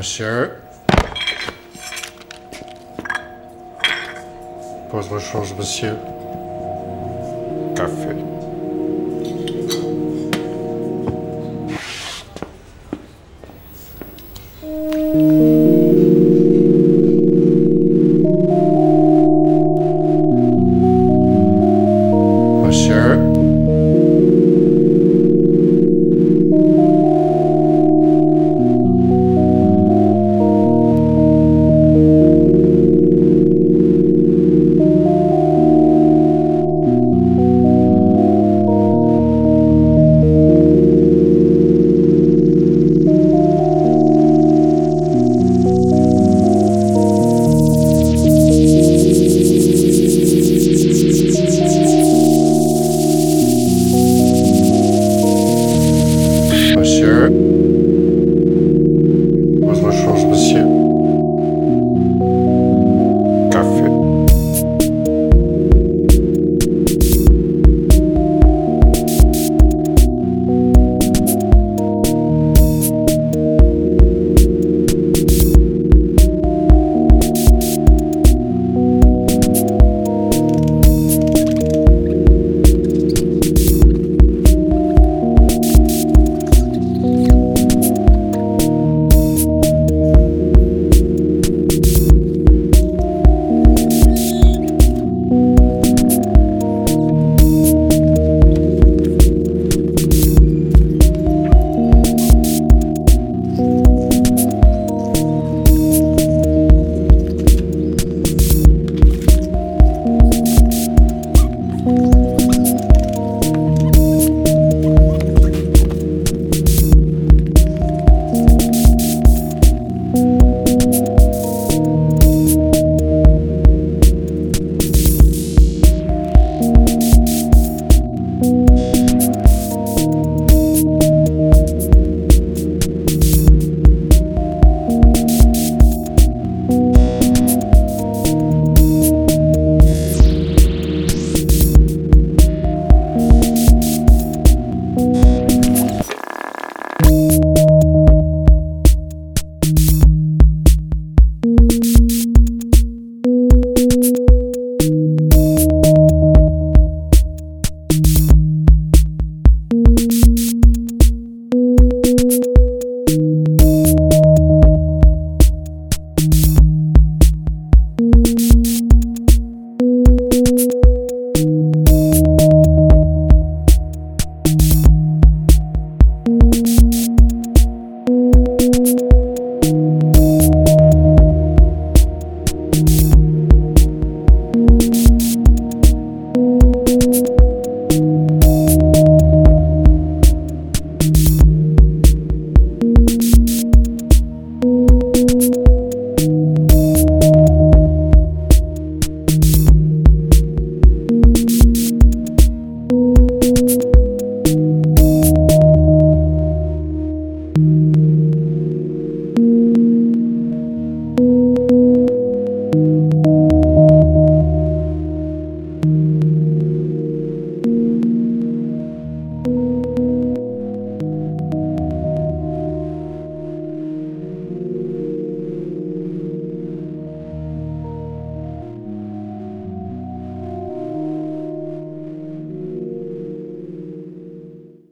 Monsieur. Pose vos choses, monsieur. Café.